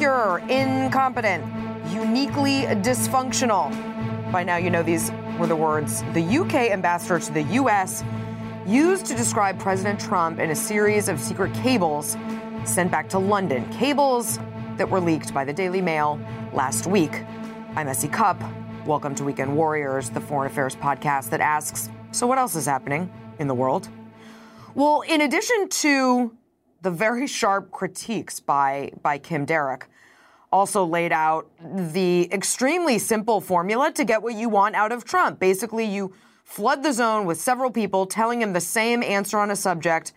insecure, incompetent, uniquely dysfunctional. By now, you know these were the words the UK ambassador to the US used to describe President Trump in a series of secret cables sent back to London. Cables that were leaked by the Daily Mail last week. I'm S.E. Cupp. Welcome to Weekend Warriors, the foreign affairs podcast that asks so, what else is happening in the world? Well, in addition to the very sharp critiques by, by Kim Darroch also laid out the extremely simple formula to get what you want out of Trump. Basically, you flood the zone with several people telling him the same answer on a subject,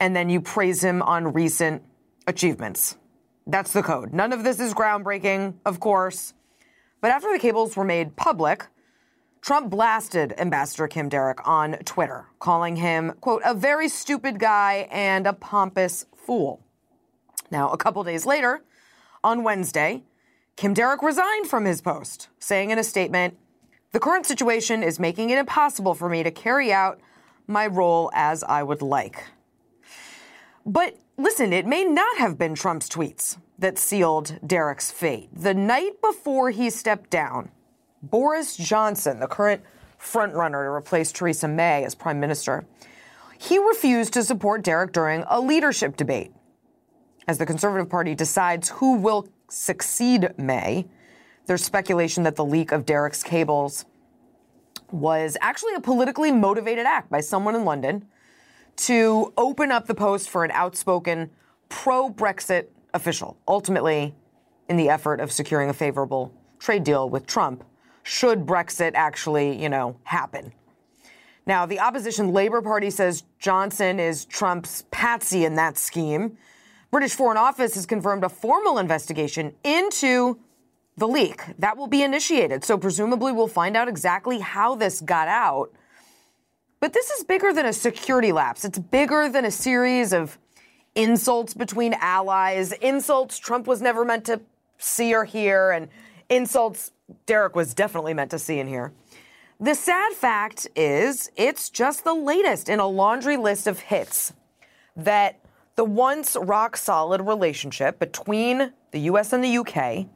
and then you praise him on recent achievements. That's the code. None of this is groundbreaking, of course. But after the cables were made public, Trump blasted Ambassador Kim Darroch on Twitter, calling him, quote, a very stupid guy and a pompous fool. Now, a couple days later, on Wednesday, Kim Darroch resigned from his post, saying in a statement, the current situation is making it impossible for me to carry out my role as I would like. But listen, it may not have been Trump's tweets that sealed Darroch's fate. The night before he stepped down, Boris Johnson, the current frontrunner to replace Theresa May as prime minister, he refused to support Darroch during a leadership debate. As the Conservative Party decides who will succeed May, there's speculation that the leak of Darroch's cables was actually a politically motivated act by someone in London to open up the post for an outspoken pro Brexit official, ultimately in the effort of securing a favorable trade deal with Trump should Brexit actually, you know, happen. Now, the opposition Labour Party says Johnson is Trump's patsy in that scheme. British Foreign Office has confirmed a formal investigation into the leak. That will be initiated. So, presumably, we'll find out exactly how this got out. But this is bigger than a security lapse. It's bigger than a series of insults between allies, insults Trump was never meant to see or hear, and insults Darroch was definitely meant to see and hear. The sad fact is, it's just the latest in a laundry list of hits that the once rock solid relationship between the US and the UK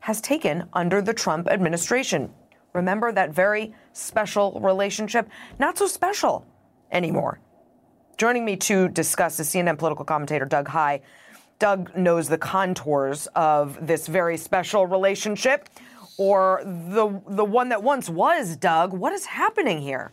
has taken under the Trump administration. Remember that very special relationship? Not so special anymore. Joining me to discuss is CNN political commentator Doug Heye. Doug knows the contours of this very special relationship or the the one that once was, Doug. What is happening here?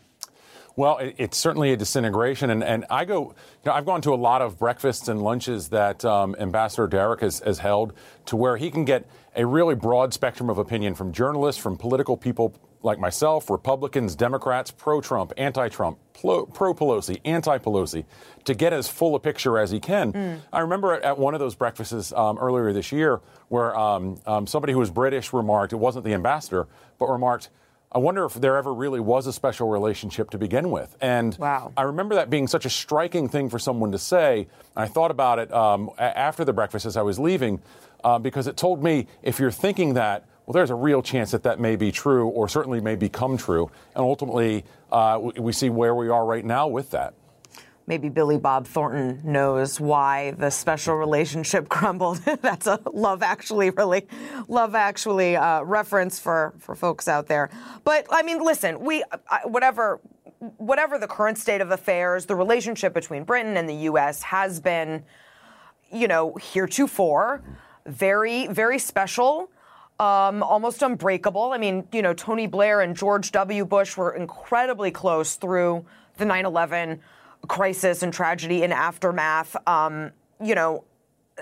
Well, it's certainly a disintegration, and, and I go. You know, I've gone to a lot of breakfasts and lunches that um, Ambassador Darroch has, has held, to where he can get a really broad spectrum of opinion from journalists, from political people like myself, Republicans, Democrats, pro-Trump, anti-Trump, pro-Pelosi, anti-Pelosi, to get as full a picture as he can. Mm. I remember at one of those breakfasts um, earlier this year where um, um, somebody who was British remarked, it wasn't the ambassador, but remarked, I wonder if there ever really was a special relationship to begin with. And wow. I remember that being such a striking thing for someone to say. I thought about it um, after the breakfast as I was leaving, uh, because it told me if you're thinking that, well, there's a real chance that that may be true or certainly may become true. And ultimately, uh, we see where we are right now with that. Maybe Billy Bob Thornton knows why the special relationship crumbled. That's a Love Actually really Love Actually uh, reference for for folks out there. But I mean, listen, we whatever whatever the current state of affairs, the relationship between Britain and the U.S. has been, you know, heretofore very very special um, almost unbreakable. I mean, you know, Tony Blair and George W. Bush were incredibly close through the 9 11 crisis and tragedy and aftermath. Um, you know,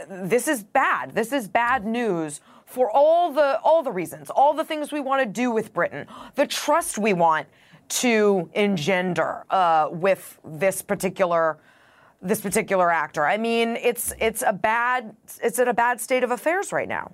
this is bad. This is bad news for all the all the reasons, all the things we want to do with Britain, the trust we want to engender uh, with this particular this particular actor. I mean, it's it's a bad it's in a bad state of affairs right now.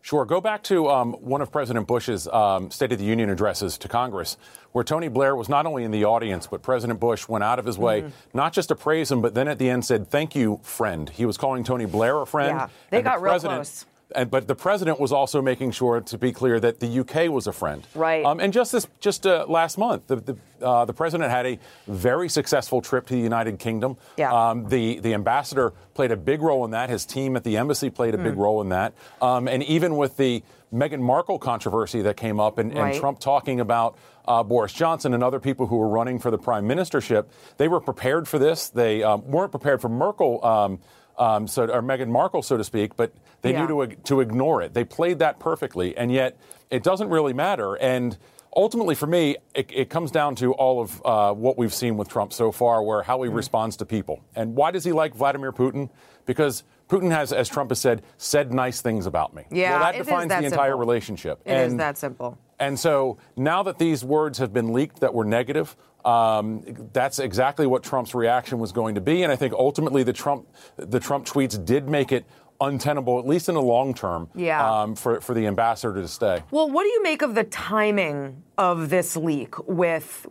Sure. Go back to um, one of President Bush's um, State of the Union addresses to Congress, where Tony Blair was not only in the audience, but President Bush went out of his way mm-hmm. not just to praise him, but then at the end said, "Thank you, friend." He was calling Tony Blair a friend. Yeah, they got the real close. And, but the president was also making sure to be clear that the UK was a friend. Right. Um, and just this, just uh, last month, the the, uh, the, president had a very successful trip to the United Kingdom. Yeah. Um, the the ambassador played a big role in that. His team at the embassy played a big mm. role in that. Um, and even with the Meghan Markle controversy that came up, and, right. Trump talking about uh, Boris Johnson and other people who were running for the prime ministership, they were prepared for this. They um, weren't prepared for Merkel. Um, so, or Meghan Markle, so to speak, but they yeah. knew to, to ignore it. They played that perfectly, and yet it doesn't really matter. And ultimately, for me, it, it comes down to all of uh, what we've seen with Trump so far, where how he mm. responds to people. And why does he like Vladimir Putin? Because Putin has, as Trump has said, said nice things about me. Yeah, well, that defines that the simple. entire relationship. It and, is that simple. And so now that these words have been leaked that were negative, um, that's exactly what Trump's reaction was going to be. And I think ultimately the Trump the Trump tweets did make it untenable, at least in the long term, yeah. um, for, for the ambassador to stay. Well, what do you make of the timing of this leak with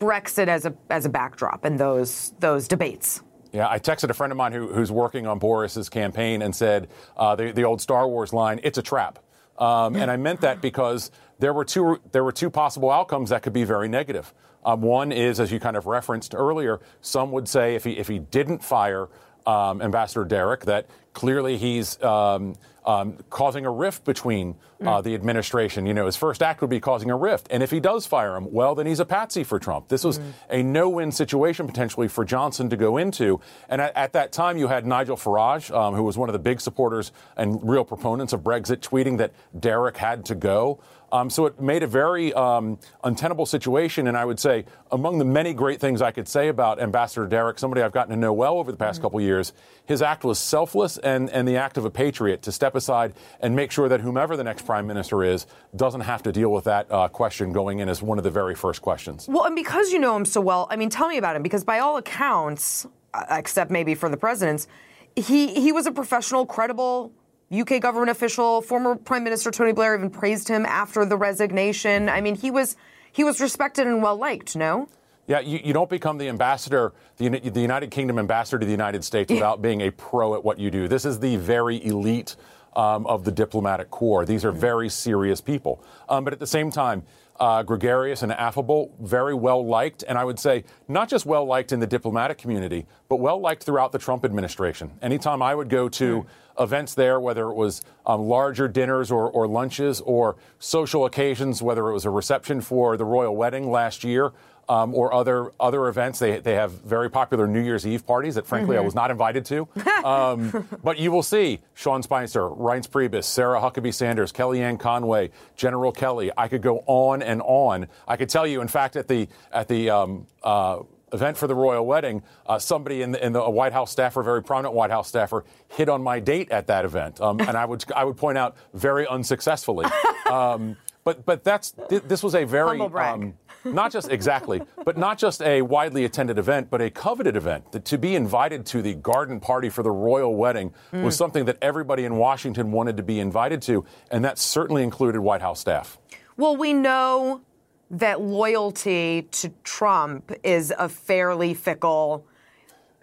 Brexit as a as a backdrop and those those debates? Yeah, I texted a friend of mine who, who's working on Boris's campaign and said uh, the, the old Star Wars line, "It's a trap," um, and I meant that because there were two there were two possible outcomes that could be very negative. Um, one is, as you kind of referenced earlier, some would say if he if he didn't fire um, Ambassador Darroch, that clearly he's um, um, causing a rift between uh, mm. the administration. You know, his first act would be causing a rift. And if he does fire him, well, then he's a patsy for Trump. This was mm. a no win situation potentially for Johnson to go into. And at, at that time, you had Nigel Farage, um, who was one of the big supporters and real proponents of Brexit, tweeting that Darroch had to go. Um, so it made a very um, untenable situation. And I would say, among the many great things I could say about Ambassador Darroch, somebody I've gotten to know well over the past mm-hmm. couple years, his act was selfless and, and the act of a patriot to step aside and make sure that whomever the next prime minister is doesn't have to deal with that uh, question going in as one of the very first questions. Well, and because you know him so well, I mean, tell me about him, because by all accounts, uh, except maybe for the president's, he, he was a professional, credible UK government official, former Prime Minister Tony Blair even praised him after the resignation. I mean, he was he was respected and well liked. No. Yeah, you, you don't become the ambassador, the, the United Kingdom ambassador to the United States without being a pro at what you do. This is the very elite um, of the diplomatic corps. These are very serious people. Um, but at the same time, uh, gregarious and affable, very well liked, and I would say not just well liked in the diplomatic community, but well liked throughout the Trump administration. Anytime I would go to events there, whether it was um, larger dinners or, or lunches or social occasions, whether it was a reception for the royal wedding last year, um, or other other events. They, they have very popular New Year's Eve parties that, frankly, mm-hmm. I was not invited to. Um, but you will see Sean Spicer, Reince Priebus, Sarah Huckabee Sanders, Kellyanne Conway, General Kelly. I could go on and on. I could tell you, in fact, at the at the um, uh, event for the royal wedding, uh, somebody in the, in the White House staffer, very prominent White House staffer, hit on my date at that event, um, and I would I would point out very unsuccessfully. Um, but but that's th- this was a very um, not just exactly, but not just a widely attended event, but a coveted event. That to be invited to the garden party for the royal wedding mm. was something that everybody in Washington wanted to be invited to, and that certainly included White House staff. Well, we know that loyalty to Trump is a fairly fickle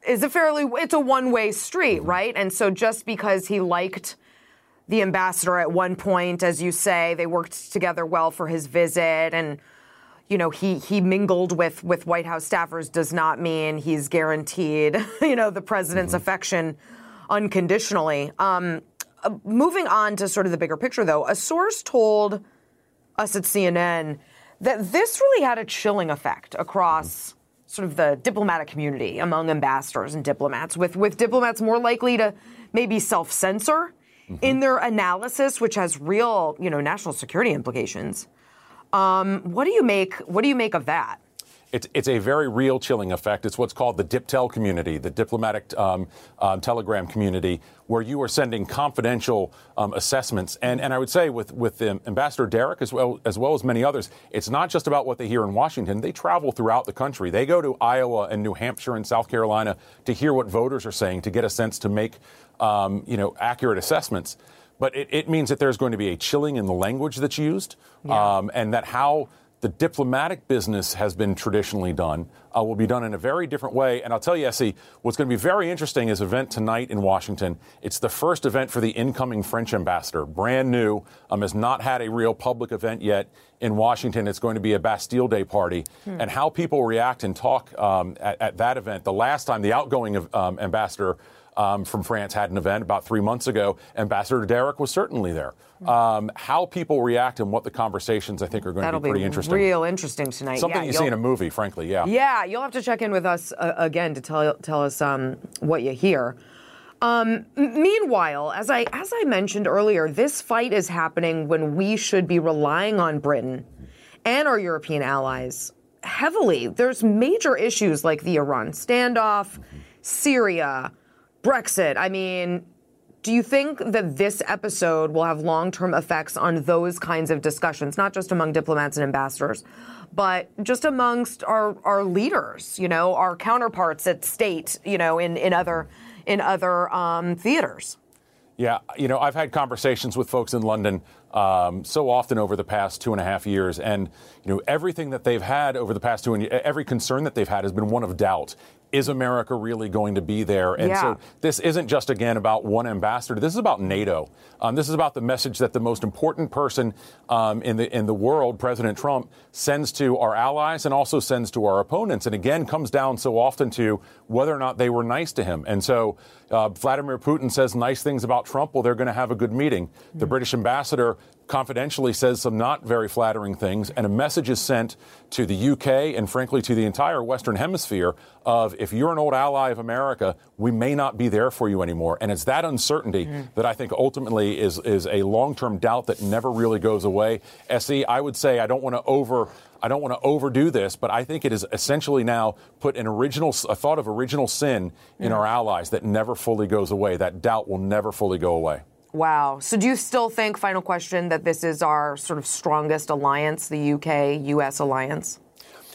is a fairly it's a one-way street, mm-hmm. right? And so just because he liked the ambassador at one point as you say, they worked together well for his visit and you know, he he mingled with with White House staffers does not mean he's guaranteed, you know, the president's mm-hmm. affection unconditionally. Um, uh, moving on to sort of the bigger picture, though, a source told us at CNN that this really had a chilling effect across. Mm-hmm. Sort of the diplomatic community among ambassadors and diplomats, with, with diplomats more likely to maybe self censor mm-hmm. in their analysis, which has real, you know, national security implications. Um, what do you make? What do you make of that? It's, it's a very real chilling effect. It's what's called the DipTel community, the diplomatic um, um, telegram community, where you are sending confidential um, assessments. And, and I would say with, with Ambassador Darroch, as well, as well as many others, it's not just about what they hear in Washington. They travel throughout the country. They go to Iowa and New Hampshire and South Carolina to hear what voters are saying, to get a sense to make um, you know, accurate assessments but it, it, means that there's going to be a chilling in the language that's used, yeah. um, and that how the diplomatic business has been traditionally done uh, will be done in a very different way. And I'll tell you, Essie, what's going to be very interesting is event tonight in Washington. It's the first event for the incoming French ambassador, brand new, um, has not had a real public event yet in Washington. It's going to be a Bastille Day party. Hmm. And how people react and talk um, at, at, that event. The last time the outgoing um, ambassador um, from France had an event about three months ago. Ambassador Darroch was certainly there. Um, how people react and what the conversations I think are going That'll to be pretty be interesting. Real interesting tonight. Something yeah, you see in a movie, frankly. Yeah. Yeah, you'll have to check in with us uh, again to tell tell us um, what you hear. Um, meanwhile, as I as I mentioned earlier, this fight is happening when we should be relying on Britain and our European allies heavily. There's major issues like the Iran standoff, Syria, Brexit. I mean, do you think that this episode will have long term effects on those kinds of discussions, not just among diplomats and ambassadors, but just amongst our, our leaders, you know, our counterparts at state, you know, in, in other, in other um, theaters? Yeah, you know, I've had conversations with folks in London um, so often over the past two and a half years, and you know, everything that they've had over the past two and every concern that they've had has been one of doubt is America really going to be there? And yeah. so this isn't just, again, about one ambassador. This is about NATO. Um, this is about the message that the most important person um, in, the, in the world, President Trump, sends to our allies and also sends to our opponents. And again, comes down so often to whether or not they were nice to him. And so uh, Vladimir Putin says nice things about Trump. Well, they're going to have a good meeting. The British ambassador confidentially says some not very flattering things, and a message is sent to the UK and, frankly, to the entire Western Hemisphere of if you're an old ally of America, we may not be there for you anymore. And it's that uncertainty mm-hmm. that I think ultimately is, is a long term doubt that never really goes away. SE, I would say I don't want to over. I don't want to overdo this, but I think it is essentially now put an original, a thought of original sin in mm. our allies that never fully goes away. That doubt will never fully go away. Wow. So do you still think, final question, that this is our sort of strongest alliance, the UK US alliance?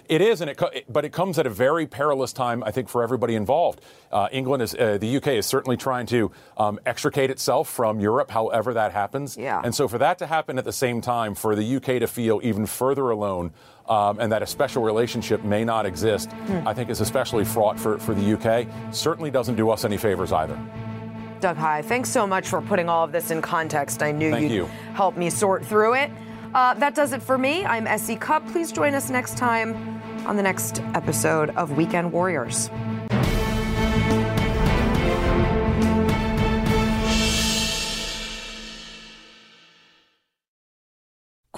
It is, and it, but it comes at a very perilous time, I think, for everybody involved. Uh, England is, uh, the UK is certainly trying to um, extricate itself from Europe, however that happens. Yeah. And so for that to happen at the same time, for the UK to feel even further alone, um, and that a special relationship may not exist, hmm. I think is especially fraught for, for the UK. Certainly doesn't do us any favors either. Doug Heye, thanks so much for putting all of this in context. I knew Thank you'd you. help me sort through it. Uh, that does it for me. I'm S.E. Cupp. Please join us next time on the next episode of Weekend Warriors.